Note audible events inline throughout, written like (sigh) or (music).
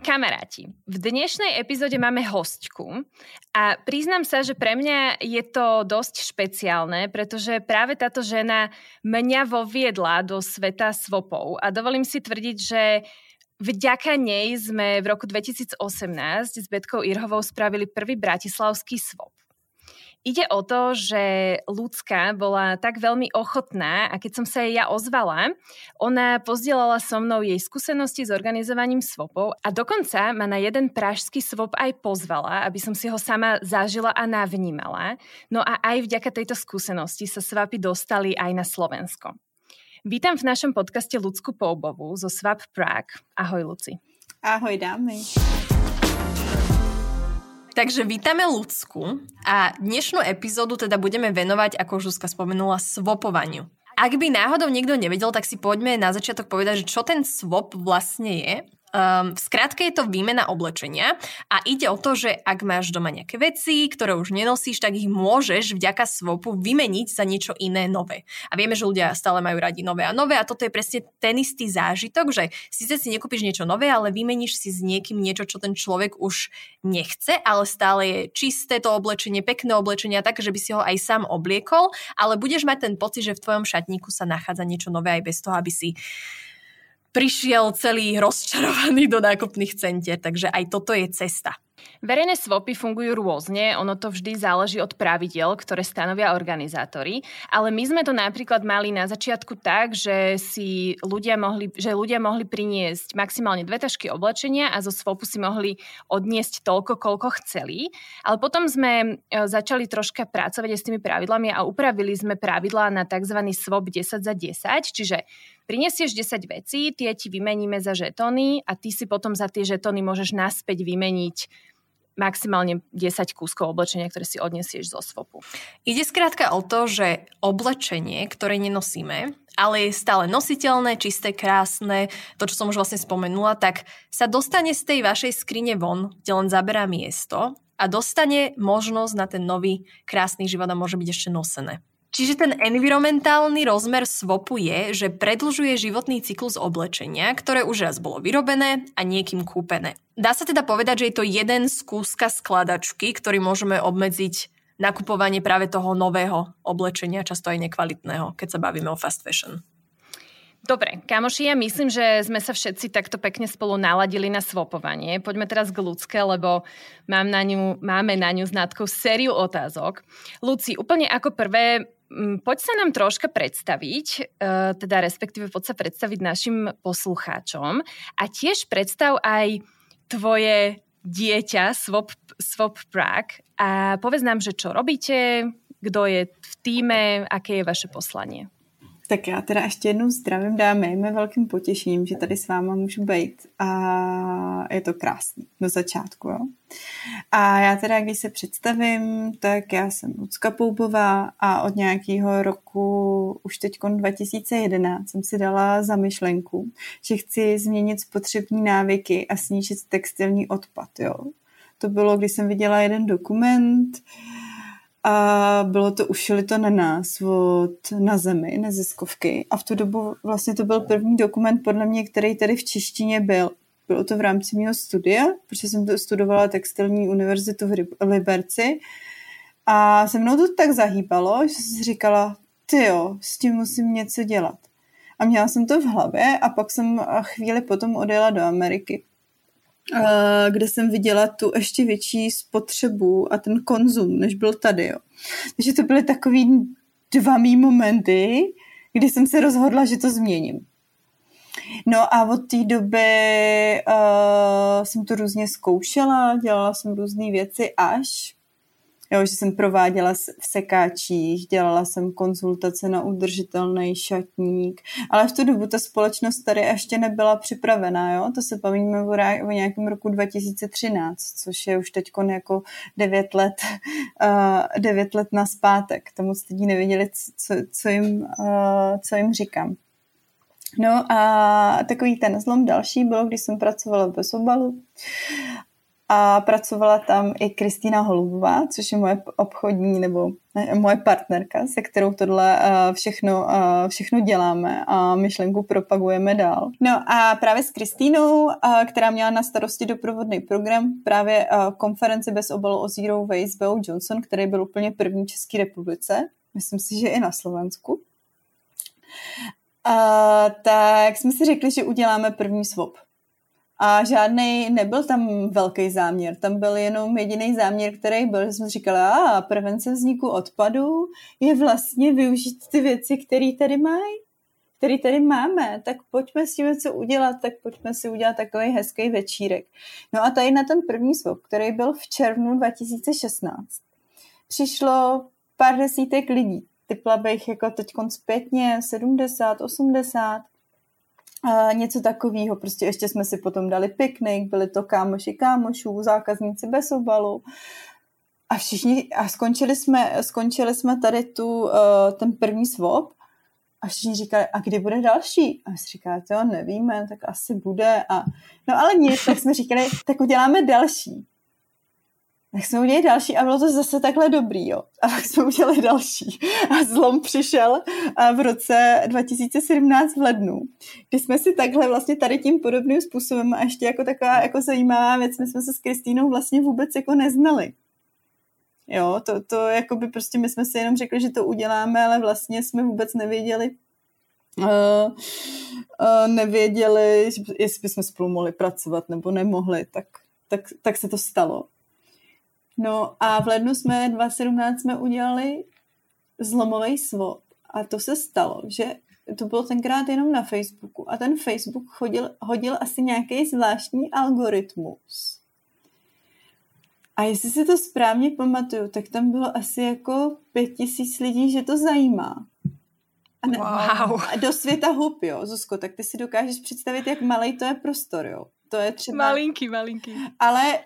Kamaráti, v dnešnej epizóde máme hostku a priznám sa, že pre mňa je to dosť špeciálne, pretože práve táto žena mňa voviedla do sveta svopov a dovolím si tvrdiť, že vďaka nej sme v roku 2018 s Betkou Irhovou spravili prvý bratislavský svop. Ide o to, že ľudská bola tak veľmi ochotná a keď som sa jej ja ozvala, ona pozdielala so mnou jej skúsenosti s organizovaním svopov a dokonca ma na jeden pražský svop aj pozvala, aby som si ho sama zažila a navnímala. No a aj vďaka tejto skúsenosti sa svapy dostali aj na Slovensko. Vítam v našom podcaste Lucku Poubovú zo Swap Prague. Ahoj, Luci. Ahoj, dámy. Takže vítame Lucku a dnešnú epizódu teda budeme venovať, ako už Zuzka spomenula, svopovaniu. Ak by náhodou niekto nevedel, tak si poďme na začiatok povedať, že čo ten swap vlastne je Um, v skratke je to výmena oblečenia a ide o to, že ak máš doma nejaké veci, ktoré už nenosíš, tak ich môžeš vďaka svopu vymeniť za niečo iné nové. A vieme, že ľudia stále majú radi nové a nové a toto je presne ten istý zážitok, že síce si nekúpiš niečo nové, ale vymeníš si s niekým niečo, čo ten človek už nechce, ale stále je čisté to oblečenie, pekné oblečenie, tak, že by si ho aj sám obliekol, ale budeš mať ten pocit, že v tvojom šatníku sa nachádza niečo nové aj bez toho, aby si prišiel celý rozčarovaný do nákupných centier, takže aj toto je cesta. Verejné swapy fungujú rôzne, ono to vždy záleží od pravidel, ktoré stanovia organizátori, ale my sme to napríklad mali na začiatku tak, že si ľudia mohli, že ľudia mohli priniesť maximálne dve tašky oblečenia a zo swapu si mohli odniesť toľko, koľko chceli, ale potom sme e, začali troška pracovať s tými pravidlami a upravili sme pravidlá na tzv. swap 10 za 10, čiže prinesieš 10 vecí, tie ti vymeníme za žetóny a ty si potom za tie žetóny môžeš naspäť vymeniť maximálne 10 kúskov oblečenia, ktoré si odnesieš zo svopu. Ide skrátka o to, že oblečenie, ktoré nenosíme, ale je stále nositeľné, čisté, krásne, to, čo som už vlastne spomenula, tak sa dostane z tej vašej skrine von, kde len zaberá miesto a dostane možnosť na ten nový krásny život a môže byť ešte nosené. Čiže ten environmentálny rozmer svopu je, že predlžuje životný cyklus oblečenia, ktoré už raz bolo vyrobené a niekým kúpené. Dá sa teda povedať, že je to jeden z kúska skladačky, ktorý môžeme obmedziť nakupovanie práve toho nového oblečenia, často aj nekvalitného, keď sa bavíme o fast fashion. Dobre, kamoši, ja myslím, že sme sa všetci takto pekne spolu naladili na svopovanie. Poďme teraz k Lucke, lebo mám na ňu, máme na ňu s sériu otázok. Luci, úplne ako prvé, Mm, poď sa nám troška predstaviť, eh, teda respektíve poď sa predstaviť našim poslucháčom a tiež predstav aj tvoje dieťa Swap, Swap Prague a povedz nám, že čo robíte, kdo je v týme, aké je vaše poslanie. Tak já teda ještě jednou zdravím dámy, je velkým potěšením, že tady s váma můžu být a je to krásný do začátku. Jo? A já teda, když se představím, tak já jsem Lucka Poubová a od nějakého roku, už teď 2011, jsem si dala za myšlenku, že chci změnit spotřební návyky a snížit textilní odpad. Jo? To bylo, když jsem viděla jeden dokument, a bylo to, ušili to na nás od na zemi, neziskovky a v tu dobu vlastně to byl první dokument podle mě, který tady v češtině byl. Bylo to v rámci mého studia, protože jsem to studovala textilní univerzitu v Liberci a se mnou to tak zahýbalo, že jsem si říkala, ty jo, s tím musím něco dělat. A měla jsem to v hlavě a pak jsem chvíli potom odjela do Ameriky kde jsem viděla tu ještě větší spotřebu a ten konzum, než byl tady. Jo. Takže to byly takový dva mý momenty, kdy jsem se rozhodla, že to změním. No a od té doby uh, jsem to různě zkoušela, dělala jsem různé věci až Jo, že jsem prováděla v sekáčích, dělala jsem konzultace na udržitelný šatník, ale v tu dobu ta společnost tady ještě nebyla připravená, jo? To se bavíme o, o nějakém roku 2013, což je už teď jako 9 let, (laughs) uh, 9 let na zpátek. To moc lidí nevěděli, co, co, jim, uh, co jim říkám. No a takový ten zlom další bylo, když jsem pracovala bez obalu a pracovala tam i Kristýna Holubová, což je moje obchodní nebo ne, moje partnerka, se kterou tohle uh, všechno, uh, všechno děláme a myšlenku propagujeme dál. No a právě s Kristýnou, uh, která měla na starosti doprovodný program, právě konferenci bez obalu o Zero Waste Bo Johnson, který byl úplně první v České republice, myslím si, že i na Slovensku. Uh, tak jsme si řekli, že uděláme první swap. A žádný, nebyl tam velký záměr, tam byl jenom jediný záměr, který byl, že jsme říkali, a prevence vzniku odpadu je vlastně využít ty věci, které tady mají, které tady máme, tak pojďme s tím něco udělat, tak pojďme si udělat takový hezký večírek. No a tady na ten první swap, který byl v červnu 2016, přišlo pár desítek lidí. Typla bych jako teď zpětně 70, 80, a něco takového. Prostě ještě jsme si potom dali piknik, byli to kámoši kámošů, zákazníci bez obalu. A všichni, a skončili jsme, skončili jsme tady tu, uh, ten první swap a všichni říkali, a kdy bude další? A my si říkáte, jo, nevíme, tak asi bude. A, no ale nic, tak jsme říkali, tak uděláme další tak jsme udělali další a bylo to zase takhle dobrý, jo. A tak jsme udělali další. A zlom přišel v roce 2017 v lednu, kdy jsme si takhle vlastně tady tím podobným způsobem a ještě jako taková jako zajímavá věc, my jsme se s Kristýnou vlastně vůbec jako neznali. Jo, to, to jako by prostě my jsme si jenom řekli, že to uděláme, ale vlastně jsme vůbec nevěděli, uh, uh, nevěděli, jestli bychom spolu mohli pracovat nebo nemohli, tak, tak, tak se to stalo. No a v lednu jsme 2017 jsme udělali zlomový swap a to se stalo, že to bylo tenkrát jenom na Facebooku a ten Facebook hodil, hodil asi nějaký zvláštní algoritmus. A jestli si to správně pamatuju, tak tam bylo asi jako pět tisíc lidí, že to zajímá. A, ne, wow. a do světa hub, jo, Zuzko, tak ty si dokážeš představit, jak malý to je prostor, jo. To je třeba... Malinký, malinký. Ale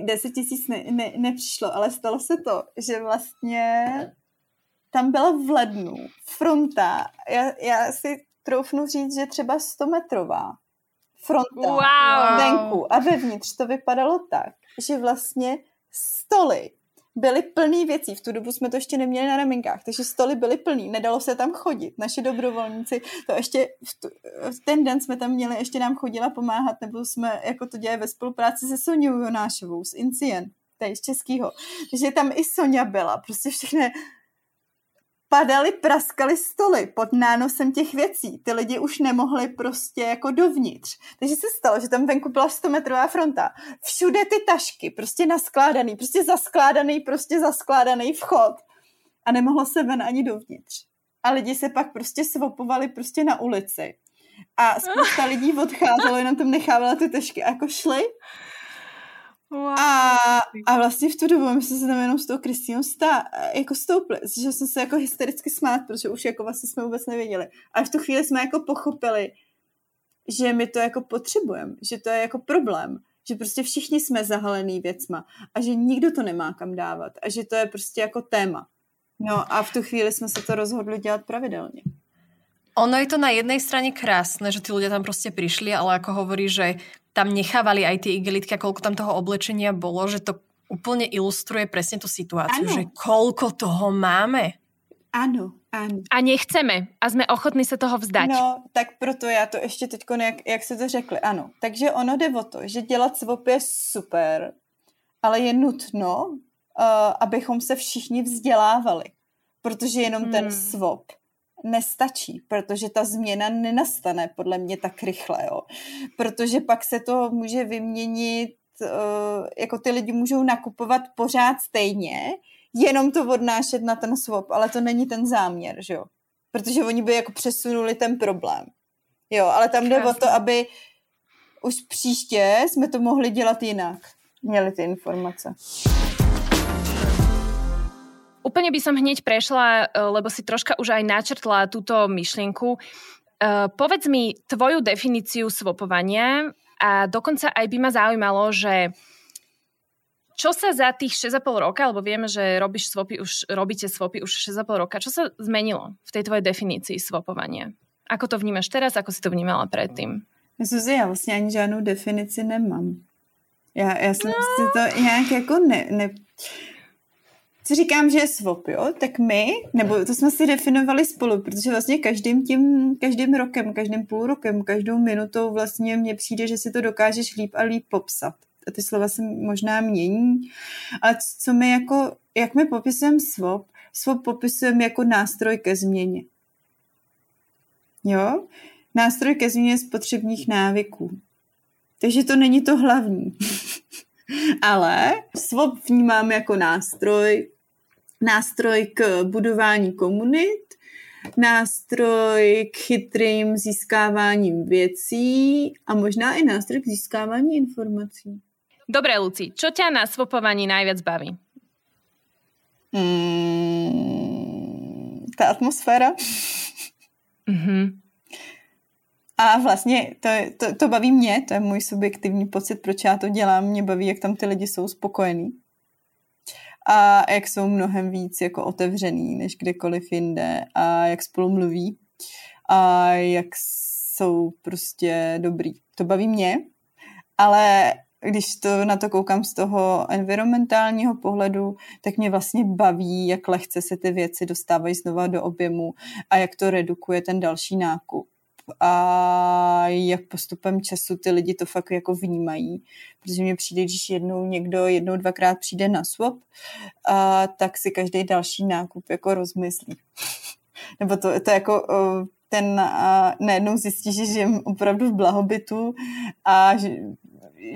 10 tisíc ne, ne, nepřišlo, ale stalo se to, že vlastně tam byla v lednu fronta, já, já si troufnu říct, že třeba 100 metrová fronta wow. venku a vevnitř to vypadalo tak, že vlastně stoly byly plný věcí. V tu dobu jsme to ještě neměli na raminkách, takže stoly byly plný, nedalo se tam chodit. Naši dobrovolníci, to ještě v, tu, v ten den jsme tam měli, ještě nám chodila pomáhat, nebo jsme jako to dělali ve spolupráci se Soniou Jonášovou z Incien, tady z Českého. Takže tam i Sonja byla, prostě všechny padaly, praskaly stoly pod nánosem těch věcí. Ty lidi už nemohli prostě jako dovnitř. Takže se stalo, že tam venku byla 100 metrová fronta. Všude ty tašky, prostě naskládaný, prostě zaskládaný, prostě zaskládaný vchod. A nemohlo se ven ani dovnitř. A lidi se pak prostě svopovali prostě na ulici. A spousta (laughs) lidí odcházelo, jenom tam nechávala ty tašky a jako šli Wow. A, a vlastně v tu dobu my jsme se tam jenom s tou Kristýnou stá, jako stoupli, že jsem se jako hystericky smát, protože už jako vlastně jsme vůbec nevěděli. A v tu chvíli jsme jako pochopili, že my to jako potřebujeme, že to je jako problém, že prostě všichni jsme zahalený věcma a že nikdo to nemá kam dávat a že to je prostě jako téma. No a v tu chvíli jsme se to rozhodli dělat pravidelně. Ono je to na jednej strane krásne, že tí ľudia tam proste prišli, ale ako hovorí, že tam nechávali aj tie igelitky a koľko tam toho oblečenia bolo, že to úplne ilustruje presne tú situáciu, ano. že koľko toho máme. Ano, ano. A nechceme a jsme ochotní se toho vzdať. No, tak proto já to ještě teď, jak, jak se to řekli, ano. Takže ono jde o to, že dělat swap je super, ale je nutno, uh, abychom se všichni vzdělávali. Protože jenom hmm. ten swap nestačí, protože ta změna nenastane podle mě tak rychle, jo. Protože pak se to může vyměnit, uh, jako ty lidi můžou nakupovat pořád stejně, jenom to odnášet na ten swap, ale to není ten záměr, že jo. Protože oni by jako přesunuli ten problém. Jo, ale tam jde o to, aby už příště jsme to mohli dělat jinak. Měli ty informace. Úplne by som hneď prešla, lebo si troška už aj načrtla túto myšlienku. Povedz mi tvoju definíciu svopovania a dokonca aj by ma zaujímalo, že čo sa za tých 6,5 roka, lebo vieme, že robíš swapy už, robíte swapy už 6,5 roka, čo sa zmenilo v tej tvojej definícii swapovania? Ako to vnímaš teraz, ako si to vnímala předtím? Suzi, já vlastně ani žádnou definici nemám. Já, já jsem no. si to nějak jako ne, ne... Co říkám, že je swap, jo? Tak my, nebo to jsme si definovali spolu, protože vlastně každým tím, každým rokem, každým půl rokem, každou minutou vlastně mně přijde, že si to dokážeš líp a líp popsat a ty slova se možná mění, ale co my jako, jak my popisujeme swap, swap popisujeme jako nástroj ke změně. Jo? Nástroj ke změně spotřebních návyků. Takže to není to hlavní. (laughs) ale swap vnímáme jako nástroj, nástroj k budování komunit, nástroj k chytrým získáváním věcí a možná i nástroj k získávání informací. Dobre, Luci, čo ťa na svopovaní najviac baví? Mm, ta atmosféra. Mm-hmm. A vlastně to, to, to baví mě, to je můj subjektivní pocit, proč já to dělám. Mě baví, jak tam ty lidi jsou spokojení. A jak jsou mnohem víc jako otevřený, než kdekoliv jinde. A jak spolu mluví. A jak jsou prostě dobrý. To baví mě. Ale když to na to koukám z toho environmentálního pohledu, tak mě vlastně baví, jak lehce se ty věci dostávají znova do objemu a jak to redukuje ten další nákup a jak postupem času ty lidi to fakt jako vnímají, protože mě přijde, když jednou někdo jednou, dvakrát přijde na swap, a, tak si každý další nákup jako rozmyslí. (laughs) Nebo to, to jako ten najednou zjistí, že žijem opravdu v blahobytu a že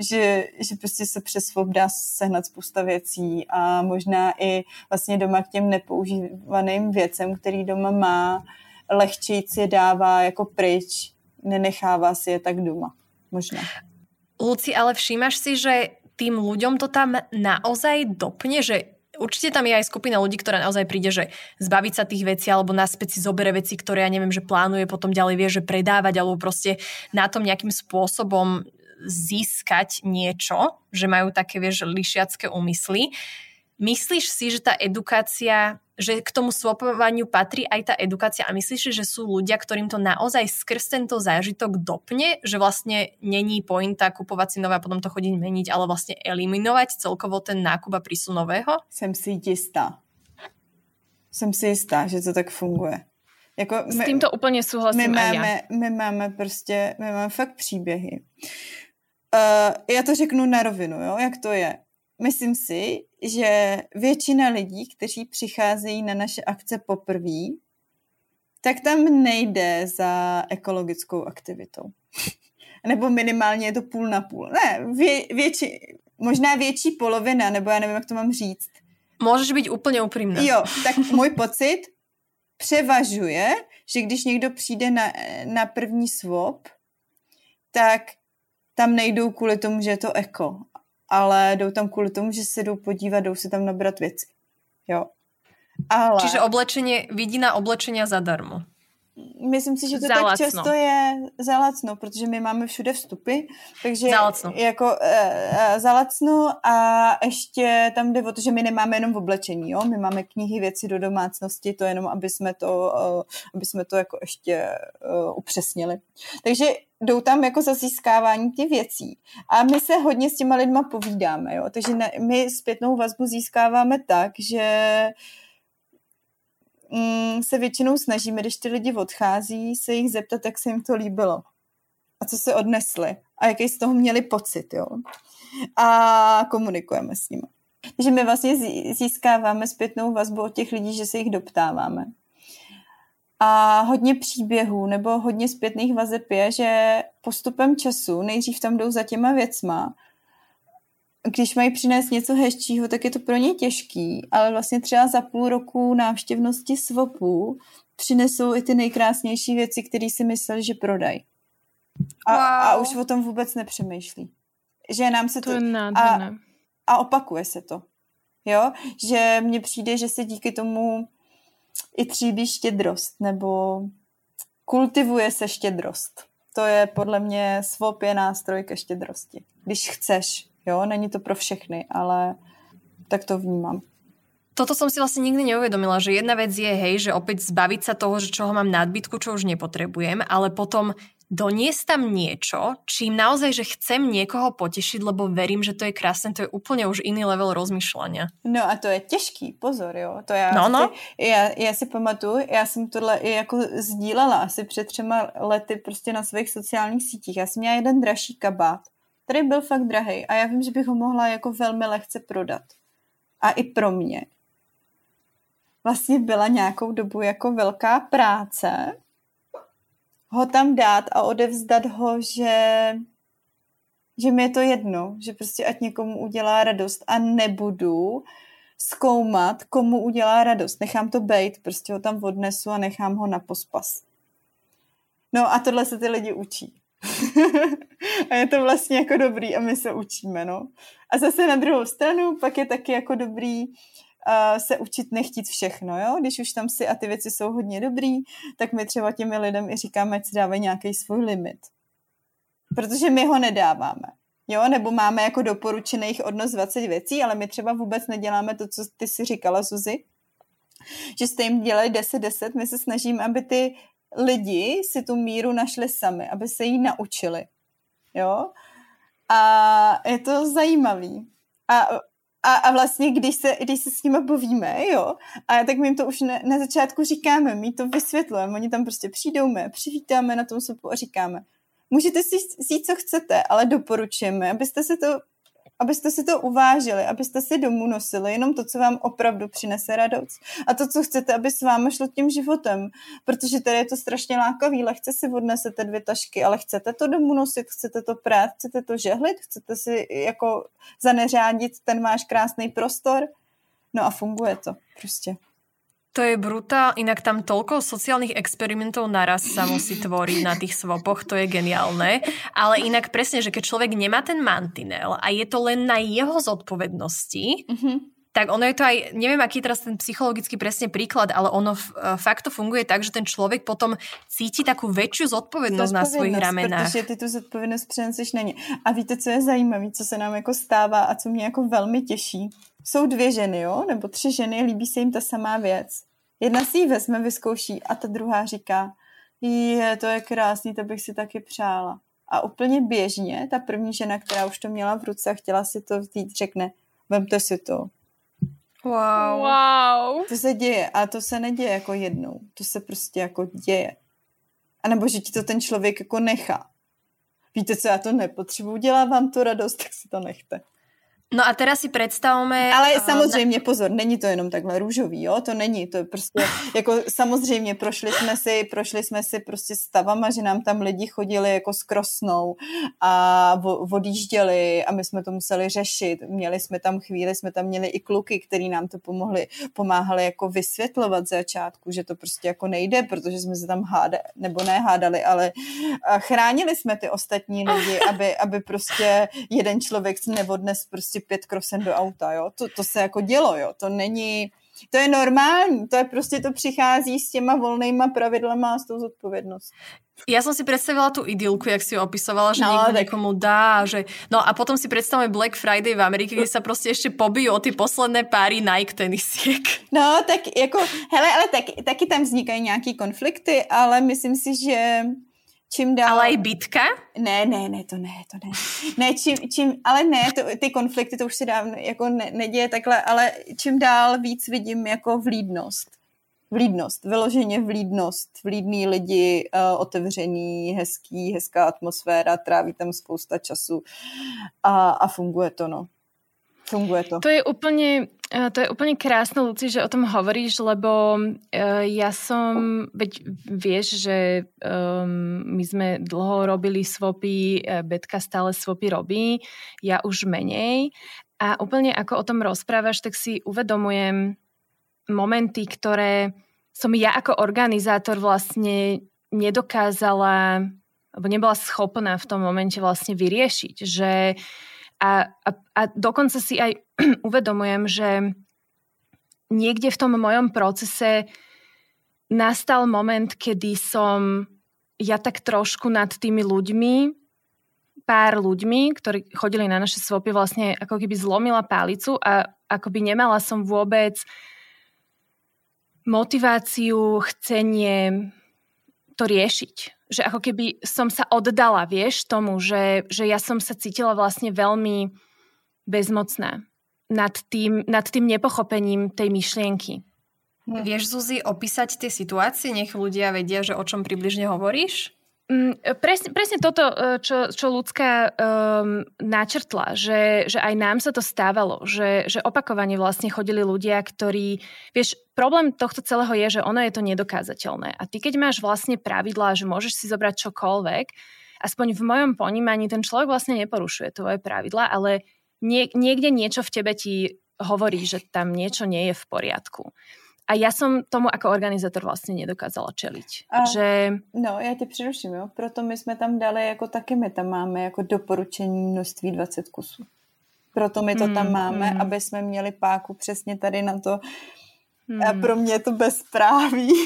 že, že prostě se přes swap dá sehnat spousta věcí a možná i vlastně doma k těm nepoužívaným věcem, který doma má, lehčejc je dává jako pryč, nenechává si je tak doma. Možná. Luci, ale všímaš si, že tým ľuďom to tam naozaj dopne, že určite tam je aj skupina ľudí, ktorá naozaj príde, že zbaviť sa tých vecí alebo naspäť si zobere veci, ktoré ja neviem, že plánuje potom ďalej vie, že predávať alebo proste na tom nejakým spôsobom získať niečo, že majú také, vieš, lišiacké úmysly. Myslíš si, že tá edukácia, že k tomu swapovaniu patrí aj tá edukácia a myslíš si, že sú ľudia, ktorým to naozaj skrz tento zážitok dopne, že vlastne není pointa kupovať si nové a potom to chodiť meniť, ale vlastne eliminovať celkovo ten nákup a prísun nového? Jsem si jistá. Jsem si jistá, že to tak funguje. Jako my, S týmto úplně souhlasím my máme, já. My máme prostě, my máme fakt příběhy. Uh, já to řeknu na rovinu, jo, jak to je. Myslím si, že většina lidí, kteří přicházejí na naše akce poprvé, tak tam nejde za ekologickou aktivitou. (laughs) nebo minimálně je to půl na půl. Ne, vě, větši, možná větší polovina, nebo já nevím, jak to mám říct. Můžeš být úplně upřímná. Jo, (laughs) tak můj pocit převažuje, že když někdo přijde na, na první swap, tak tam nejdou kvůli tomu, že je to eko, ale jdou tam kvůli tomu, že se jdou podívat, jdou si tam nabrat věci. Jo. Ale... Čiže oblečenie, vidina oblečenia zadarmo. Myslím si, že to tak často je za lacno, protože my máme všude vstupy, takže za lacno. jako uh, uh, za lacno a ještě tam jde o to, že my nemáme jenom v oblečení, jo? my máme knihy, věci do domácnosti, to jenom, aby jsme to, uh, aby jsme to jako ještě upřesnili. Takže jdou tam jako za získávání těch věcí. A my se hodně s těma lidma povídáme, jo? takže my zpětnou vazbu získáváme tak, že mm, se většinou snažíme, když ty lidi odchází, se jich zeptat, jak se jim to líbilo a co se odnesli a jaký z toho měli pocit, jo. A komunikujeme s nimi. Takže my vlastně získáváme zpětnou vazbu od těch lidí, že se jich doptáváme. A hodně příběhů nebo hodně zpětných vazeb je, že postupem času nejdřív tam jdou za těma věcma, když mají přinést něco hezčího, tak je to pro ně těžký, ale vlastně třeba za půl roku návštěvnosti svopu přinesou i ty nejkrásnější věci, které si mysleli, že prodají. A, wow. a už o tom vůbec nepřemýšlí. Že nám se to... to a, a opakuje se to. Jo, že mně přijde, že se díky tomu i tříbí štědrost, nebo kultivuje se štědrost. To je podle mě swap je nástroj ke štědrosti. Když chceš, jo, není to pro všechny, ale tak to vnímám. Toto som si vlastne nikdy neuvedomila, že jedna vec je, hej, že opäť zbaviť sa toho, že čoho mám nadbytku, čo už nepotrebujem, ale potom doniesť tam niečo, čím naozaj, že chcem niekoho potešiť, lebo verím, že to je krásne, to je úplne už iný level rozmýšľania. No a to je těžký, pozor, jo. To já, no, no. Si, já, já si pamatuju, já jsem tohle jako sdílela asi před třema lety prostě na svých sociálních sítích. Já jsem měla jeden dražší kabát, který byl fakt drahý a já vím, že bych ho mohla jako velmi lehce prodat. A i pro mě. Vlastně byla nějakou dobu jako velká práce, ho tam dát a odevzdat ho, že, že mi je to jedno, že prostě ať někomu udělá radost a nebudu zkoumat, komu udělá radost. Nechám to bejt, prostě ho tam odnesu a nechám ho na pospas. No a tohle se ty lidi učí. (laughs) a je to vlastně jako dobrý a my se učíme, no. A zase na druhou stranu pak je taky jako dobrý uh, se učit nechtít všechno, jo? Když už tam si a ty věci jsou hodně dobrý, tak my třeba těmi lidem i říkáme, ať si dávají nějaký svůj limit. Protože my ho nedáváme. Jo, nebo máme jako doporučených od nás 20 věcí, ale my třeba vůbec neděláme to, co ty si říkala, Suzy, že jste jim dělali 10-10, my se snažíme, aby ty lidi si tu míru našli sami, aby se jí naučili. Jo? A je to zajímavý. A a, a vlastně, když se, když se s nimi bavíme, jo, a tak my jim to už na, na začátku říkáme, my to vysvětlujeme, oni tam prostě přijdou, my přivítáme na tom sopu a říkáme, můžete si říct, co chcete, ale doporučujeme, abyste se to abyste si to uvážili, abyste si domů nosili jenom to, co vám opravdu přinese radost. A to, co chcete, aby s vámi šlo tím životem. Protože tady je to strašně lákavý, lehce si odnesete dvě tašky, ale chcete to domů nosit, chcete to prát, chcete to žehlit, chcete si jako zaneřádit ten váš krásný prostor. No a funguje to prostě. To je brutál, inak tam toľko sociálnych experimentov naraz sa musí tvoriť na tých svopoch, to je geniálne. Ale inak presne, že keď človek nemá ten mantinel a je to len na jeho zodpovednosti, mm-hmm. tak ono je to aj, neviem, aký je teraz ten psychologický presne príklad, ale ono f- fakt to funguje tak, že ten človek potom cíti takú väčšiu zodpovednosť na svojich ramenách. Protože ty tu zodpovědnost přeneseš na ně. A víte, co je zajímavé, co se nám jako stává a co mě jako velmi těší? Jsou dvě ženy, jo? Nebo tři ženy, líbí se jim ta samá věc. Jedna si ji vezme, vyzkouší a ta druhá říká, je, to je krásný, to bych si taky přála. A úplně běžně ta první žena, která už to měla v ruce a chtěla si to vzít, řekne, vemte si to. Wow. wow. To se děje a to se neděje jako jednou. To se prostě jako děje. A nebo že ti to ten člověk jako nechá. Víte co, já to nepotřebuji, dělá vám to radost, (laughs) tak si to nechte. No a teraz si představme... Ale uh, samozřejmě, pozor, není to jenom takhle růžový, jo, to není, to je prostě, (laughs) jako samozřejmě prošli jsme si, prošli jsme si prostě stavama, že nám tam lidi chodili jako s krosnou a odjížděli a my jsme to museli řešit, měli jsme tam chvíli, jsme tam měli i kluky, který nám to pomohli, pomáhali jako vysvětlovat z začátku, že to prostě jako nejde, protože jsme se tam hádali, nebo nehádali, ale chránili jsme ty ostatní lidi, (laughs) aby, aby prostě jeden člověk si nevodnes prostě pět krosen do auta, jo. To, to se jako dělo, jo. To není, to je normální, to je prostě, to přichází s těma volnýma pravidlama a s tou zodpovědností. Ja som si predstavila tú idylku, jak si ju opisovala, že no, niekto tak... niekomu dá, že... No a potom si predstavme Black Friday v Amerike, kde sa prostě ešte pobijú o ty posledné páry Nike tenisiek. No, tak jako, hele, ale taky, taky tam vznikají nějaký konflikty, ale myslím si, že čím dál... Ale i bitka? Ne, ne, ne, to ne, to ne. Ne, čím, čím ale ne, to, ty konflikty, to už se dávno jako ne, neděje takhle, ale čím dál víc vidím jako vlídnost. Vlídnost, vyloženě vlídnost, vlídný lidi, uh, otevřený, hezký, hezká atmosféra, tráví tam spousta času a, a funguje to, no. Funguje to. To je úplne, eh, to je úplne krásne, Luci, že o tom hovoríš, lebo uh, ja som, veď vieš, že um, my sme dlho robili svopy, Betka stále svopy robí, ja už menej. A úplne ako o tom rozprávaš, tak si uvedomujem momenty, ktoré som ja ako organizátor vlastne nedokázala alebo nebola schopná v tom momente vlastne vyriešiť, že A, a, a dokonca si aj (clears throat) uvedomujem, že niekde v tom mojom procese nastal moment, kedy som ja tak trošku nad tými ľuďmi, pár ľuďmi, ktorí chodili na naše svopy, vlastne ako keby zlomila pálicu a ako by nemala som vôbec motiváciu, chcenie to riešiť. Že ako keby som sa oddala, vieš, tomu, že, že ja som sa cítila vlastne veľmi bezmocná nad tým, nad tým nepochopením tej myšlienky. Vieš, Zuzi, opísať tie situácie? Nech ľudia vedia, že o čom približne hovoríš? Mm, presne, presne toto, e, čo, čo ľudská um, načrtla, že, že aj nám sa to stávalo, že, že opakovane vlastne chodili ľudia, ktorí, vieš, problém tohto celého je, že ono je to nedokázateľné. A ty keď máš vlastne pravidlá, že môžeš si zobrať čokoľvek, aspoň v mojom ponímaní ten človek vlastne neporušuje tvoje pravidla, ale nie, niekde niečo v tebe ti hovorí, že tam niečo nie je v poriadku. A já jsem tomu jako organizátor vlastně nedokázala čeliť. A, že... No, já tě přeruším, jo. Proto my jsme tam dali, jako taky my tam máme jako doporučení množství 20 kusů. Proto my to hmm, tam máme, hmm. aby jsme měli páku přesně tady na to, Hmm. A pro mě je to bezpráví. (laughs)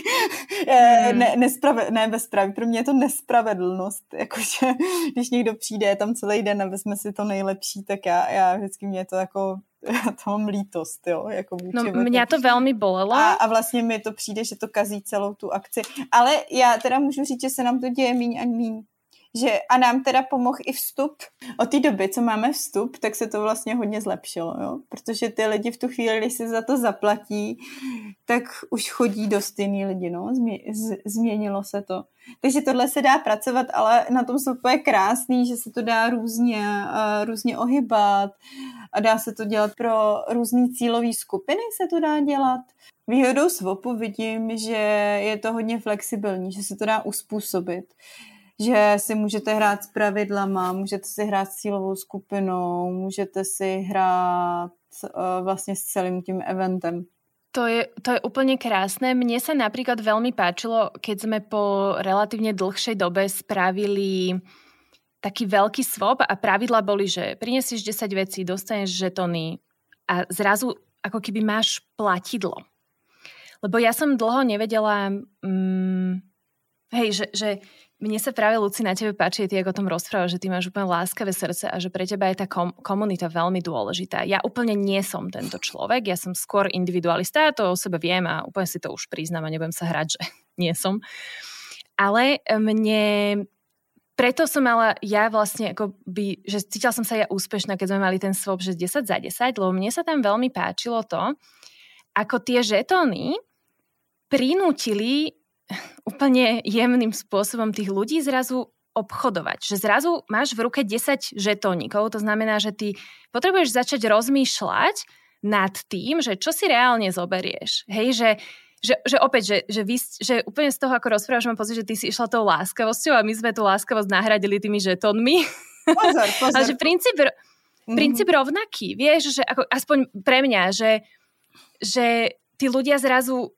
Hmm. ne, nesprave, ne bezpráví, pro mě je to nespravedlnost. Jakože (laughs) když někdo přijde tam celý den a vezme si to nejlepší, tak já, já vždycky mě to jako já (laughs) to mám lítost, jo. Jako no, mě to velmi bolelo. A, a vlastně mi to přijde, že to kazí celou tu akci. Ale já teda můžu říct, že se nám to děje míň a míň že a nám teda pomohl i vstup. Od té doby, co máme vstup, tak se to vlastně hodně zlepšilo, jo? protože ty lidi v tu chvíli, když se za to zaplatí, tak už chodí dost jiný lidi, no? změnilo se to. Takže tohle se dá pracovat, ale na tom jsou je krásný, že se to dá různě, různě ohybat a dá se to dělat pro různé cílové skupiny se to dá dělat. Výhodou SWOPu vidím, že je to hodně flexibilní, že se to dá uspůsobit že si můžete hrát s pravidlama, můžete si hrát s cílovou skupinou, můžete si hrát uh, vlastně s celým tím eventem. To je, to je úplne krásne. Mne sa napríklad veľmi páčilo, keď sme po relatívne dlhšej dobe spravili taký veľký swap a pravidla boli, že prinesieš 10 vecí, dostaneš žetony a zrazu ako keby máš platidlo. Lebo ja som dlho nevedela, mm, hej, že, že mne sa práve, Luci, na tebe páči, ty ako o tom rozprávaš, že ty máš úplne láskavé srdce a že pre teba je tá kom- komunita veľmi dôležitá. Ja úplne nie som tento človek, ja som skôr individualista, to o sebe viem a úplne si to už priznám a nebudem sa hrať, (laughs) že nie som. Ale mne preto som mala ja vlastne ako by, že cítila som sa ja úspešná, keď sme mali ten swap, že 10 za 10, lebo mne sa tam veľmi páčilo to, ako tie žetóny prinútili (laughs) úplne jemným spôsobom tých ľudí zrazu obchodovať. Že zrazu máš v ruke 10 žetónikov, to znamená, že ty potrebuješ začať rozmýšľať nad tým, že čo si reálne zoberieš. Hej, že, že, že opäť, že, že, vy, že úplne z toho, ako rozprávaš, mám pocit, že ty si išla tou láskavosťou a my sme tú láskavosť nahradili tými žetónmi. Pozor, pozor. (laughs) A že princíp, mm-hmm. princíp rovnaký, vieš, že ako, aspoň pre mňa, že, že tí ľudia zrazu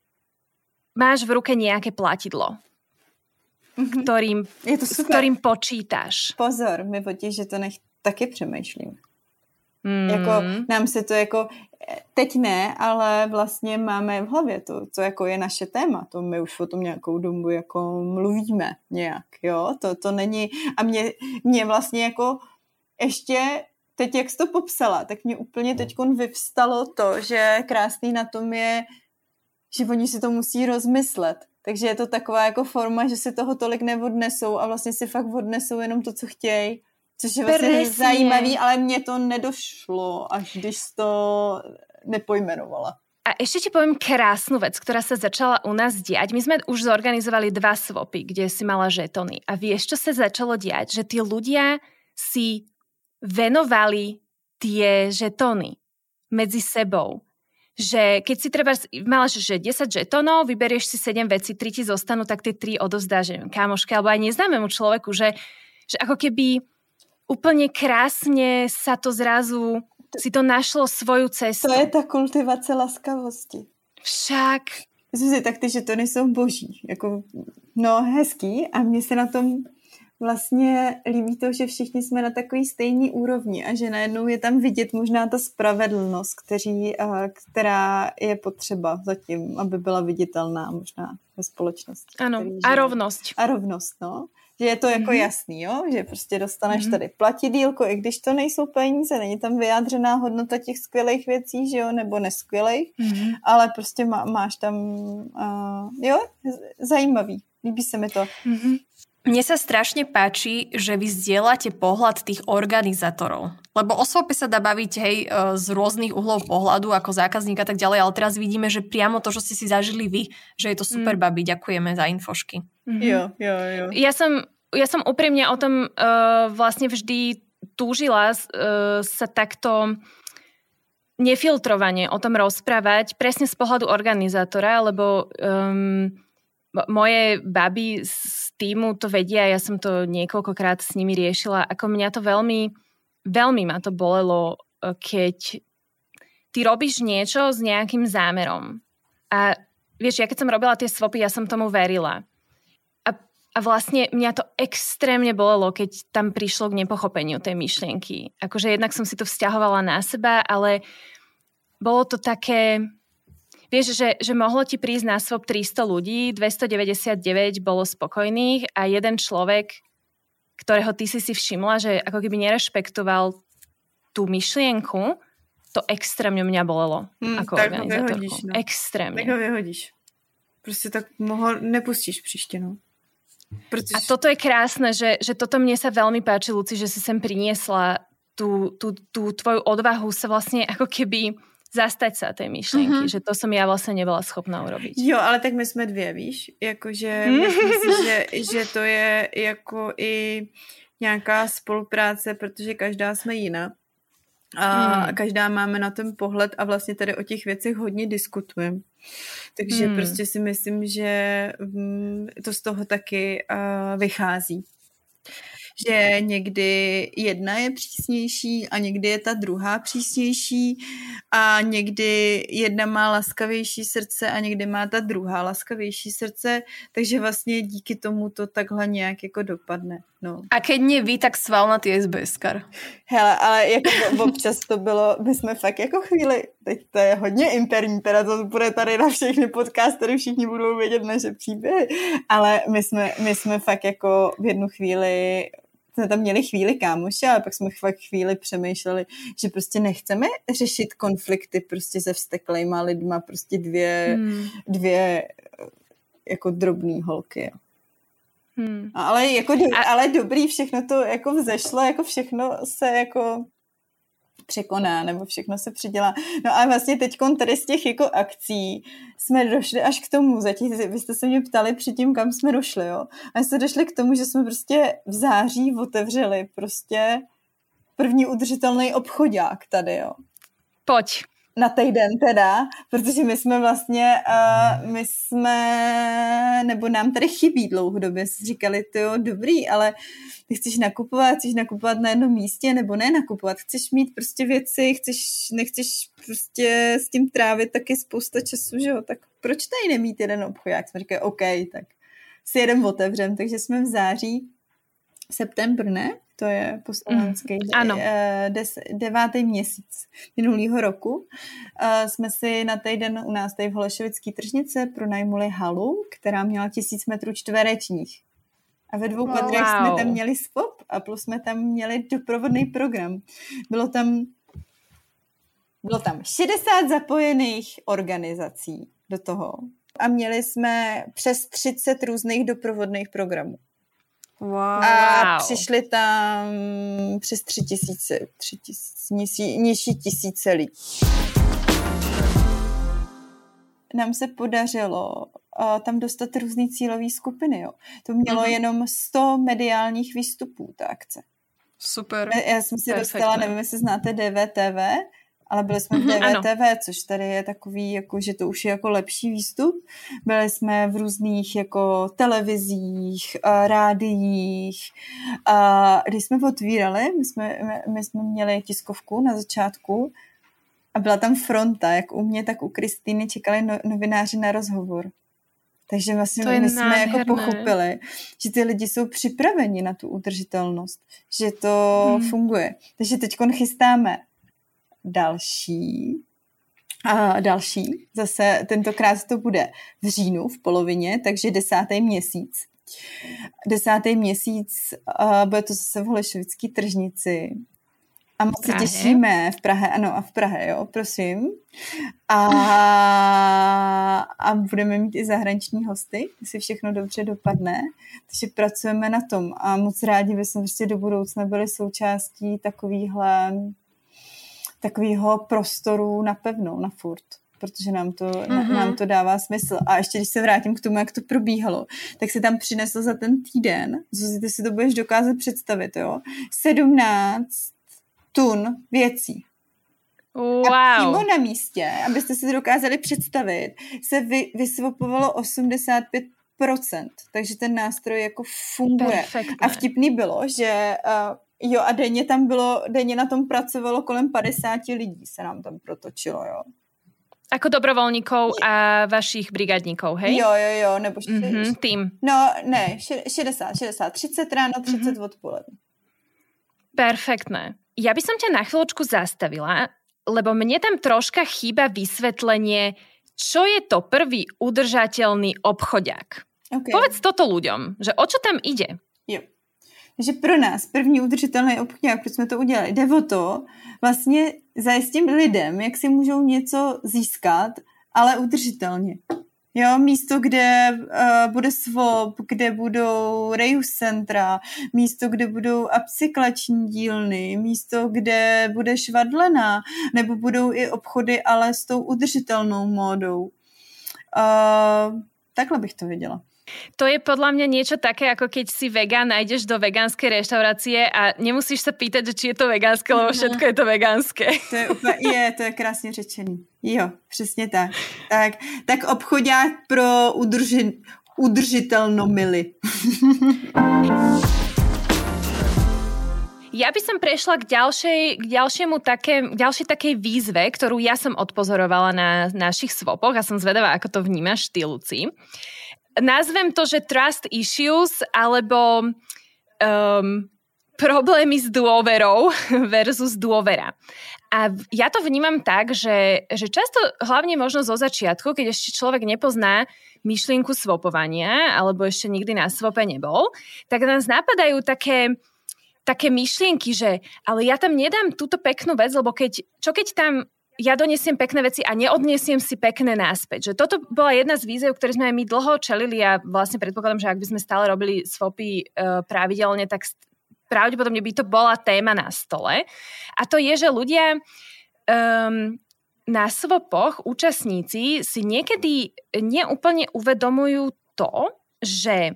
máš v ruke nejaké platidlo, mm-hmm. ktorým, Je to super. s ktorým počítáš. Pozor, my totiž, že to nech taky přemýšlím. Mm. Jako nám se to jako, teď ne, ale vlastně máme v hlavě to, co jako je naše téma, to my už o tom nějakou dobu jako mluvíme nějak, jo, to, to není, a mě, mě vlastně jako ještě teď, jak jsi to popsala, tak mě úplně teď vyvstalo to, že krásný na tom je že oni si to musí rozmyslet. Takže je to taková jako forma, že si toho tolik neodnesou a vlastně si fakt odnesou jenom to, co chtějí. Což je vlastně Presně. zajímavý, ale mně to nedošlo, až když to nepojmenovala. A ešte ti poviem krásnu vec, ktorá sa začala u nás diať. My sme už zorganizovali dva swopy, kde si mala žetony. A vieš, čo sa začalo diať? Že tí ľudia si venovali tie žetony medzi sebou že keď si treba, mala, že 10 žetonov, vyberieš si 7 vecí, 3 ti zostanú, tak tie 3 odozdáš kámoške alebo aj neznámemu človeku, že, že ako keby úplne krásne sa to zrazu, si to našlo svoju cestu. To je ta kultivace laskavosti. Však. Myslím si, tak ty žetony jsou boží. Jako, no hezký a mně se na tom vlastně líbí to, že všichni jsme na takový stejný úrovni a že najednou je tam vidět možná ta spravedlnost, kteří, která je potřeba zatím, aby byla viditelná možná ve společnosti. Ano, a rovnost. A rovnost, no. Že je to jako mm-hmm. jasný, jo? že prostě dostaneš mm-hmm. tady platidílko, i když to nejsou peníze, není tam vyjádřená hodnota těch skvělých věcí, že jo, nebo neskvělých, mm-hmm. ale prostě má, máš tam, uh, jo, zajímavý, líbí se mi to. Mm-hmm. Mne sa strašne páči, že vy zdieľate pohľad tých organizátorov. Lebo o SOPE sa dá baviť hej, e, z rôznych uhlov pohľadu ako zákazník a tak ďalej, ale teraz vidíme, že priamo to, čo ste si zažili vy, že je to super, mm. babi. Ďakujeme za infošky. Mm-hmm. Jo, jo, jo. Ja som, ja som úprimne o tom uh, vlastne vždy túžila uh, sa takto nefiltrovane o tom rozprávať presne z pohľadu organizátora, lebo um, moje baby z týmu to vedia, ja som to niekoľkokrát s nimi riešila, ako mňa to veľmi, veľmi ma to bolelo, e, keď ty robíš niečo s nejakým zámerom. A vieš, ja keď som robila tie svopy, ja som tomu verila. A, a vlastne mňa to extrémne bolelo, keď tam prišlo k nepochopeniu tej myšlienky. Akože jednak som si to vzťahovala na seba, ale bolo to také Vieš, že, že mohlo ti prísť na svop 300 ľudí, 299 bolo spokojných a jeden človek, ktorého ty si si všimla, že ako keby nerešpektoval tú myšlienku, to extrémne mňa bolelo hmm, ako tak organizátorku. Vyhodíš, no. Extrémne. Tak ho vyhodíš. Prostě tak ho nepustíš příště, no. Protože... A toto je krásne, že, že toto mne sa veľmi páči, Luci, že si sem priniesla tú, tú, tú tvoju odvahu sa vlastne ako keby zastať sa tej myšlienky, mm-hmm. že to som ja vlastně nebyla schopná urobiť. Jo, ale tak my jsme dvě, víš, jakože mm. myslím si, že, že to je jako i nějaká spolupráce, protože každá jsme jiná. A mm. každá máme na ten pohled a vlastně tady o těch věcech hodně diskutujeme. Takže mm. prostě si myslím, že mm, to z toho taky uh, vychází že někdy jedna je přísnější a někdy je ta druhá přísnější a někdy jedna má laskavější srdce a někdy má ta druhá laskavější srdce, takže vlastně díky tomu to takhle nějak jako dopadne. No. A keď nie vy, tak sval na ty SBSkar. Hele, ale jako občas to bylo, my jsme fakt jako chvíli, teď to je hodně interní, teda to bude tady na všechny podcastery, všichni budou vědět naše příběhy, ale my jsme, my jsme fakt jako v jednu chvíli jsme tam měli chvíli kámoše, ale pak jsme fakt chvíli přemýšleli, že prostě nechceme řešit konflikty prostě se vsteklejma lidma, prostě dvě, hmm. dvě jako drobný holky. Hmm. Ale, jako ale dobrý, všechno to jako vzešlo, jako všechno se jako překoná, nebo všechno se přidělá. No a vlastně teď tady z těch jako akcí jsme došli až k tomu, zatím, vy jste se mě ptali předtím, kam jsme došli, jo. A jsme došli k tomu, že jsme prostě v září otevřeli prostě první udržitelný obchodák tady, jo. Pojď na týden teda, protože my jsme vlastně, uh, my jsme, nebo nám tady chybí dlouhodobě, si říkali, to jo, dobrý, ale ty chceš nakupovat, chceš nakupovat na jednom místě, nebo ne nakupovat, chceš mít prostě věci, chceš, nechceš prostě s tím trávit taky spousta času, že jo, tak proč tady nemít jeden obchodák? Jsme říkali, OK, tak si jeden otevřem, takže jsme v září, september, ne? To je po slovenské, mm, ano. Eh, des, devátý měsíc minulého roku. Uh, jsme si na týden u nás tady v Holešovické tržnice pronajmuli halu, která měla tisíc metrů čtverečních. A ve dvou wow. patrech jsme tam měli spop a plus jsme tam měli doprovodný program. Bylo tam bylo tam 60 zapojených organizací do toho a měli jsme přes 30 různých doprovodných programů. Wow. A přišli tam přes tři tisíce, tři tisíce nižší, nižší tisíce lidí. Nám se podařilo uh, tam dostat různé cílové skupiny. Jo. To mělo mm-hmm. jenom 100 mediálních výstupů, ta akce. Super. Já jsem si Perfect, dostala, nevím, jestli znáte DVTV, ale byli jsme v DVTV, mhm, což tady je takový, jako, že to už je jako lepší výstup. Byli jsme v různých jako televizích, rádiích. A když jsme otvírali, my jsme, my jsme měli tiskovku na začátku a byla tam fronta, jak u mě, tak u Kristýny čekali no, novináři na rozhovor. Takže vlastně my jsme jako pochopili, že ty lidi jsou připraveni na tu udržitelnost, že to hmm. funguje. Takže teď chystáme další a další, zase tentokrát to bude v říjnu v polovině, takže desátý měsíc. Desátý měsíc uh, bude to zase v Holešovický tržnici a moc se těšíme v Prahe, ano, a v Prahe, jo, prosím. A, a budeme mít i zahraniční hosty, jestli všechno dobře dopadne. Takže pracujeme na tom a moc rádi bychom prostě do budoucna byli součástí takovýhle takového prostoru na pevnou, na furt protože nám to, mm-hmm. nám to dává smysl. A ještě když se vrátím k tomu, jak to probíhalo, tak se tam přinesl za ten týden, co ty si to budeš dokázat představit, jo, 17 tun věcí. Wow. A přímo na místě, abyste si to dokázali představit, se vy, vysvopovalo 85%. Takže ten nástroj jako funguje. Perfektné. A vtipný bylo, že uh, jo a denně tam bylo, denně na tom pracovalo kolem 50 lidí se nám tam protočilo, jo. Ako dobrovolníkov a vašich brigadníkov, hej? Jo, jo, jo, nebo mm-hmm, tým. No, ne, 60, 60, 30 ráno, 30 mm-hmm. odpoledne. Perfektné. Ja by som ťa na chvíľočku zastavila, lebo mne tam troška chýba vysvetlenie, čo je to prvý udržateľný obchodiak. Okay. Povedz toto ľuďom, že o čo tam ide? Jo. Takže pro nás první udržitelný obchodák, proč jsme to udělali, jde o to vlastně zajistit lidem, jak si můžou něco získat, ale udržitelně. Jo, místo, kde uh, bude swap, kde budou reuse centra, místo, kde budou upcyklační dílny, místo, kde bude švadlena, nebo budou i obchody, ale s tou udržitelnou módou. Uh, takhle bych to viděla. To je podľa mňa niečo také, ako keď si vegán a ideš do vegánskej reštaurácie a nemusíš sa pýtať, že či je to vegánske, lebo mhm. všetko je to vegánske. To je, úplně, je, to je krásně řečený. Jo, přesně tak. Tak, tak obchodák pro udrži, udržitelnomily. Ja by som prešla k, ďalšej, k ďalšiemu také, ďalšej takej výzve, ktorú ja som odpozorovala na našich svopoch a som zvedavá, ako to vnímaš ty, Luci nazvem to, že trust issues alebo um, problémy s dôverou (laughs) versus dôvera. A ja to vnímam tak, že, že často, hlavne možno zo začiatku, keď ešte človek nepozná myšlienku svopovania, alebo ešte nikdy na svope nebol, tak nás napadajú také, také myšlienky, že ale ja tam nedám túto peknú vec, lebo keď, čo keď tam ja donesiem pekné veci a neodnesiem si pekné náspäť. Že toto bola jedna z víziev, ktoré sme aj my dlho čelili a vlastne predpokladám, že ak by sme stále robili swapy uh, pravidelne, tak pravdepodobne by to bola téma na stole. A to je, že ľudia um, na swopoch, účastníci si niekedy neúplne uvedomujú to, že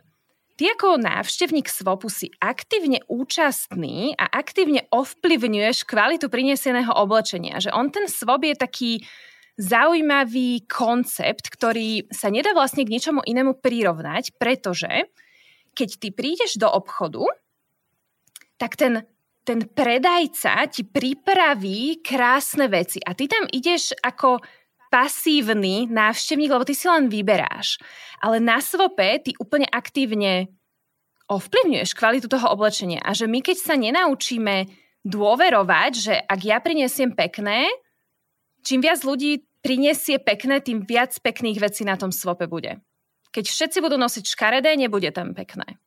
Ty ako návštevník SWOPu si aktívne účastný a aktívne ovplyvňuješ kvalitu prineseného oblečenia. Že on ten SWOP je taký zaujímavý koncept, ktorý sa nedá vlastne k ničomu inému prirovnať, pretože keď ty prídeš do obchodu, tak ten, ten predajca ti pripraví krásne veci a ty tam ideš ako pasívny návštevník, lebo ty si len vyberáš. Ale na svope ty úplne aktívne ovplyvňuješ kvalitu toho oblečenia. A že my keď sa nenaučíme dôverovať, že ak ja prinesiem pekné, čím viac ľudí prinesie pekné, tým viac pekných vecí na tom svope bude. Keď všetci budú nosiť škaredé, nebude tam pekné.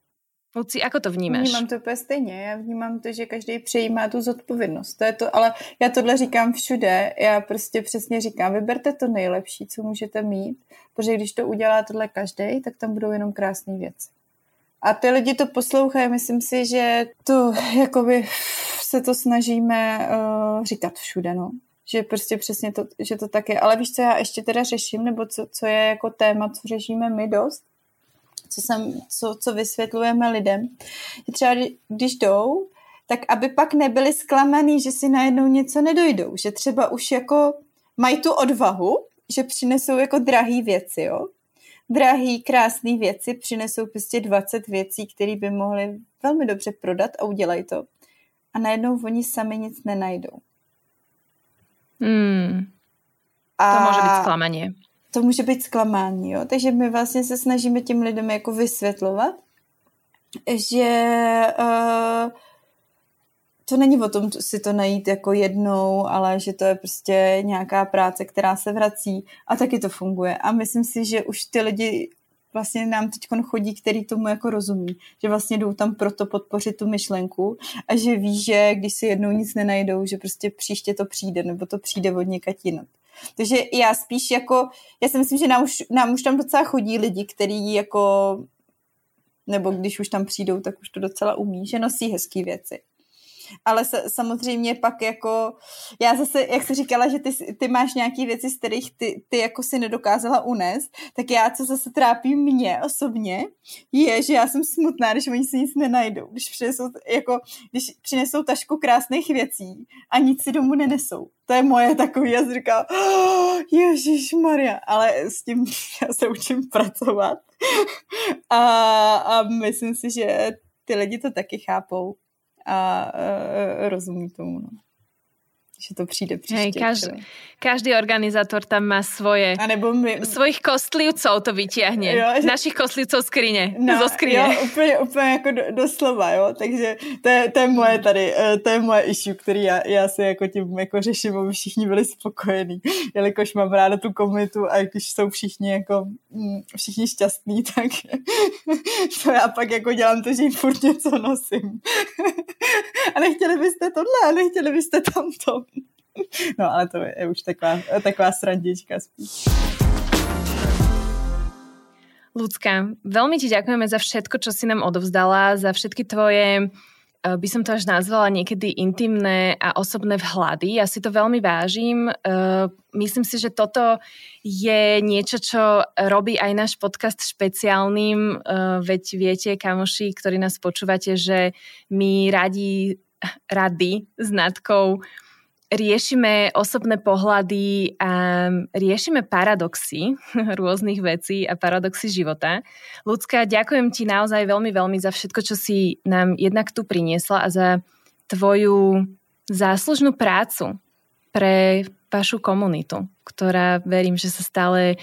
Luci, ako to vnímáš? Vnímám to úplně stejně. Já vnímám to, že každý přejímá tu zodpovědnost. To je to, ale já tohle říkám všude. Já prostě přesně říkám, vyberte to nejlepší, co můžete mít, protože když to udělá tohle každý, tak tam budou jenom krásné věci. A ty lidi to poslouchají, myslím si, že to jakoby se to snažíme uh, říkat všude, no. Že prostě přesně to, že to tak je. Ale víš, co já ještě teda řeším, nebo co, co je jako téma, co řešíme my dost, co, jsem, co, co vysvětlujeme lidem, že třeba když jdou, tak aby pak nebyli zklamaný, že si najednou něco nedojdou, že třeba už jako mají tu odvahu, že přinesou jako drahý věci, jo. Drahý, krásné věci, přinesou prostě 20 věcí, které by mohly velmi dobře prodat a udělají to. A najednou oni sami nic nenajdou. Hmm. A... To může být zklamaně. To může být zklamání, jo. Takže my vlastně se snažíme těm lidem jako vysvětlovat, že uh, to není o tom si to najít jako jednou, ale že to je prostě nějaká práce, která se vrací a taky to funguje. A myslím si, že už ty lidi vlastně nám teď chodí, který tomu jako rozumí, že vlastně jdou tam proto podpořit tu myšlenku a že ví, že když si jednou nic nenajdou, že prostě příště to přijde, nebo to přijde od někať jinat. Takže já spíš jako, já si myslím, že nám už, nám už tam docela chodí lidi, kteří jako, nebo když už tam přijdou, tak už to docela umí, že nosí hezké věci ale se, samozřejmě pak jako, já zase, jak jsi říkala, že ty, ty máš nějaké věci, z kterých ty, ty jako si nedokázala unést, tak já, co zase trápí mě osobně, je, že já jsem smutná, když oni si nic nenajdou, když přinesou, jako, když přinesou tašku krásných věcí a nic si domů nenesou. To je moje takový, já říkám, oh, Ježíš Maria, ale s tím (laughs) já se učím pracovat. (laughs) A, a myslím si, že ty lidi to taky chápou a uh, rozumí tomu. No že to přijde příště. Hej, každý, každý organizátor tam má svoje, a nebo my... svojich kostlivcov to vytiahne. Jo, že... Našich kostlivcov skrine, no, zo skrine. Jo, úplně, úplně jako do, doslova, jo, takže to je, to je moje tady, eh, to je moje issue, který já, já si jako tím jako řeším, aby všichni byli spokojení, jelikož mám ráda tu komunitu a když jsou všichni jako mm, všichni šťastní, (laughs) tak to já pak jako dělám to, že jim furt něco nosím. (laughs) a nechtěli byste tohle, a nechtěli byste tamto. (laughs) No ale to je už taková, taková srandička spíš. Lucka, veľmi ti ďakujeme za všetko, čo si nám odovzdala, za všetky tvoje eh, by som to až nazvala niekedy intimné a osobné vhlady. Ja si to veľmi vážim. Eh, myslím si, že toto je niečo, čo robí aj náš podcast špeciálnym. Eh, veď viete, kamoši, ktorí nás počúvate, že my radi, rady s Natkou riešime osobné pohľady a riešime paradoxy (laughs) rôznych vecí a paradoxy života. Ľudská, ďakujem ti naozaj veľmi, veľmi za všetko, čo si nám jednak tu priniesla a za tvoju záslužnú prácu pre vašu komunitu, ktorá verím, že sa stále e,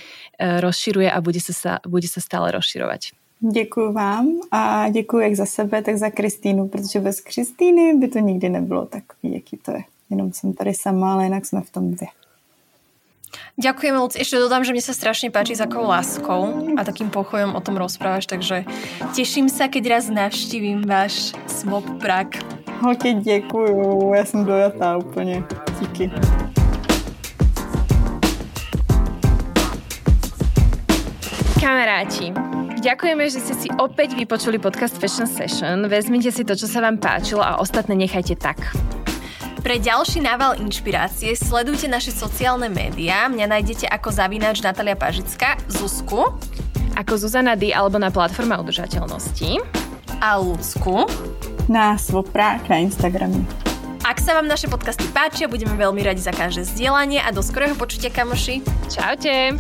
rozširuje a bude sa, bude sa stále rozširovať. Děkuji vám a děkuji jak za sebe, tak za Kristýnu, protože bez Kristýny by to nikdy nebylo takový, jaký to je. Jenom som tady sama, ale jinak sme v tom dvě. Ďakujem, Luci. Ešte dodám, že mne sa strašne páči s akou láskou a takým pochojom o tom rozprávaš, takže teším sa, keď raz navštívim váš Swap Prak. Ok, děkuju, já jsem dojatá úplně. Díky. Kamaráti, ďakujeme, že ste si opäť vypočuli podcast Fashion Session. Vezmite si to, čo sa vám páčilo a ostatné nechajte tak. Pre ďalší nával inšpirácie sledujte naše sociálne médiá. Mňa nájdete ako zavináč Natalia Pažická, Zuzku. Ako Zuzana D alebo na platforme udržateľnosti. A Lucku. Na Svoprák na Instagrame. Ak sa vám naše podcasty páčia, budeme veľmi radi za každé zdieľanie a do skorého počutia, kamoši. Čaute.